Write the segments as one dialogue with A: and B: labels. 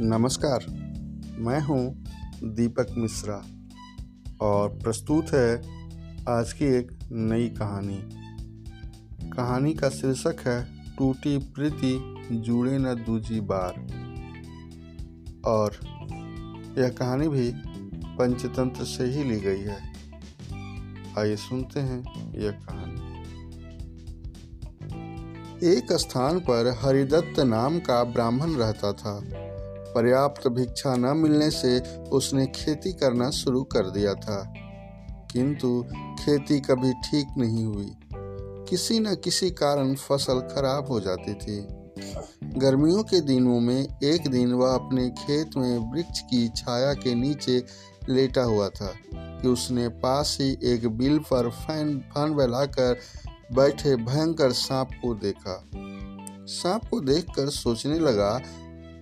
A: नमस्कार, मैं हूँ दीपक मिश्रा और प्रस्तुत है आज की एक नई कहानी। कहानी का शीर्षक है, टूटी प्रीति, जुड़े न दूजी बार। और यह कहानी भी पंचतंत्र से ही ली गई है। आइए सुनते हैं यह कहानी। एक स्थान पर हरिदत्त नाम का ब्राह्मण रहता था। पर्याप्त भिक्षा न मिलने से उसने खेती करना शुरू कर दिया था। किंतु खेती कभी ठीक नहीं हुई। किसी न किसी कारण फ़सल खराब हो जाती थी। गर्मियों के दिनों में एक दिन वह अपने खेत में वृक्ष की छाया के नीचे लेटा हुआ था कि उसने पास ही एक बिल पर फ़ैन, फन बहलाकर बैठे भयंकर सांप को देखा। सांप को देखकर सोचने लगा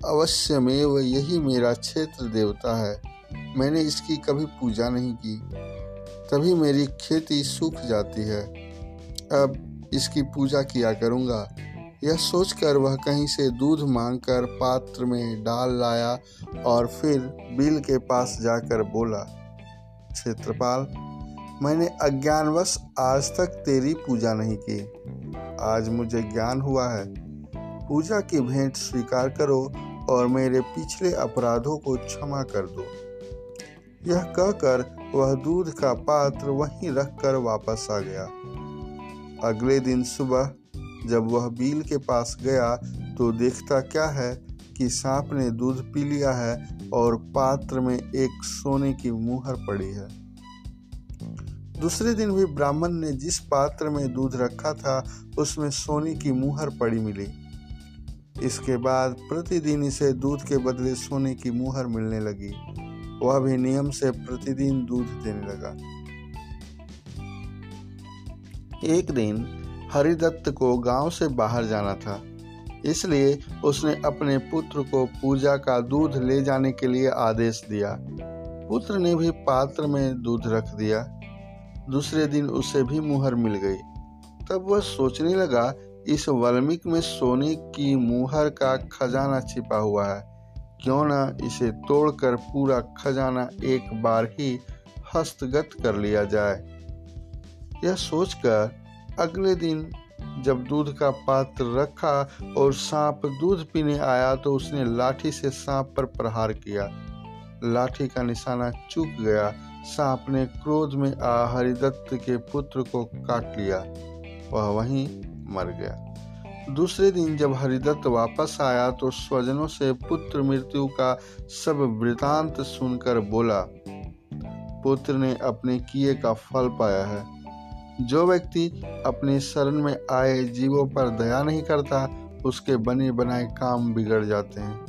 A: अवश्य में वह यही मेरा क्षेत्र देवता है। मैंने इसकी कभी पूजा नहीं की। तभी मेरी खेती सूख जाती है। अब इसकी पूजा किया करूँगा। यह सोचकर वह कहीं से दूध मांगकर पात्र में डाल लाया और फिर बिल के पास जाकर बोला, क्षेत्रपाल, मैंने अज्ञानवश आज तक तेरी पूजा नहीं की। आज मुझे ज्ञान हुआ है। पूजा की भेंट स्वीकार करो और मेरे पिछले अपराधों को क्षमा कर दो। यह कहकर वह दूध का पात्र वहीं रखकर वापस आ गया। अगले दिन सुबह जब वह बील के पास गया तो देखता क्या है कि सांप ने दूध पी लिया है और पात्र में एक सोने की मुहर पड़ी है। दूसरे दिन भी ब्राह्मण ने जिस पात्र में दूध रखा था, उसमें सोने की मुहर पड़ी मिली। इसके बाद प्रतिदिन इसे दूध के बदले सोने की मुहर मिलने लगी। वह भी नियम से प्रतिदिन दूध देने लगा। एक दिन हरिदत्त को गाँव से बाहर जाना था। इसलिए उसने अपने पुत्र को पूजा का दूध ले जाने के लिए आदेश दिया। पुत्र ने भी पात्र में दूध रख दिया। दूसरे दिन उसे भी मुहर मिल गई। तब वह सोचने लगा इस वल्मिक में सोने की मुहर का खजाना छिपा हुआ है। क्यों न इसे तोड़कर पूरा खजाना एक बार ही हस्तगत कर लिया जाए। यह सोचकर अगले दिन जब दूध का पात्र रखा और सांप दूध पीने आया तो उसने लाठी से सांप पर प्रहार किया। लाठी का निशाना चूक गया। सांप ने क्रोध में आ हरिदत्त के पुत्र को काट लिया। वह वहीं मर गया। दूसरे दिन जब हरिदत्त वापस आया तो स्वजनों से पुत्र मृत्यु का सब वृतांत सुनकर बोला, पुत्र ने अपने किए का फल पाया है। जो व्यक्ति अपने शरण में आए जीवों पर दया नहीं करता, उसके बने बनाए काम बिगड़ जाते हैं।